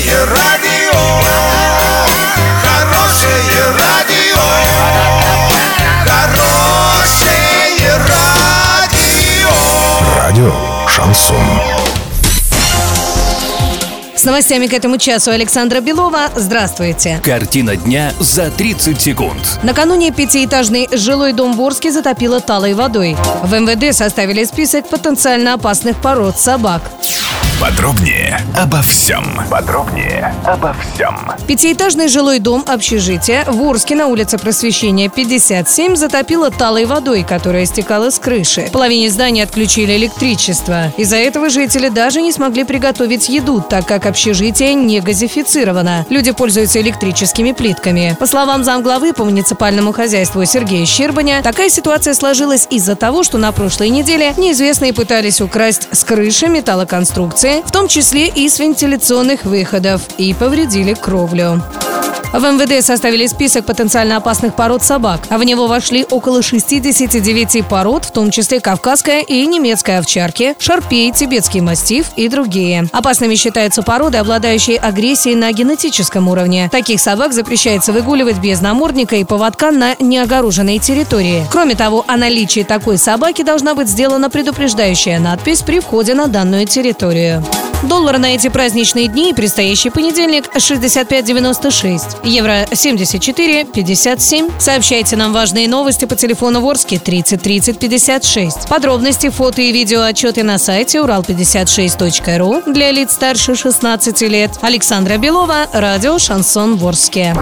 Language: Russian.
Хорошее радио, хорошее радио, хорошее радио. Радио Шансон. С новостями к этому часу Александра Белова. Здравствуйте. Картина дня за 30 секунд. Накануне пятиэтажный жилой дом в Орске затопило талой водой. В МВД составили список потенциально опасных пород собак. Подробнее обо всем. Подробнее обо всем. Пятиэтажный жилой дом общежития в Орске на улице Просвещения 57 затопило талой водой, которая стекала с крыши. Половине здания отключили электричество. Из-за этого жители даже не смогли приготовить еду, так как общежитие не газифицировано. Люди пользуются электрическими плитками. По словам замглавы по муниципальному хозяйству Сергея Щербаня, такая ситуация сложилась из-за того, что на прошлой неделе неизвестные пытались украсть с крыши металлоконструкции, в том числе и с вентиляционных выходов, и повредили кровлю. В МВД составили список потенциально опасных пород собак, в него вошли около 69 пород, в том числе кавказская и немецкая овчарки, шарпей, тибетский мастиф и другие. Опасными считаются породы, обладающие агрессией на генетическом уровне. Таких собак запрещается выгуливать без намордника и поводка на неогороженной территории. Кроме того, о наличии такой собаки должна быть сделана предупреждающая надпись при входе на данную территорию. Доллар на эти праздничные дни и предстоящий понедельник 65.96. Евро 74.57. Сообщайте нам важные новости по телефону Ворске 30 30 56. Подробности, фото и видео отчеты на сайте урал56.ру для лиц старше 16 лет. Александра Белова, радио «Шансон Ворске».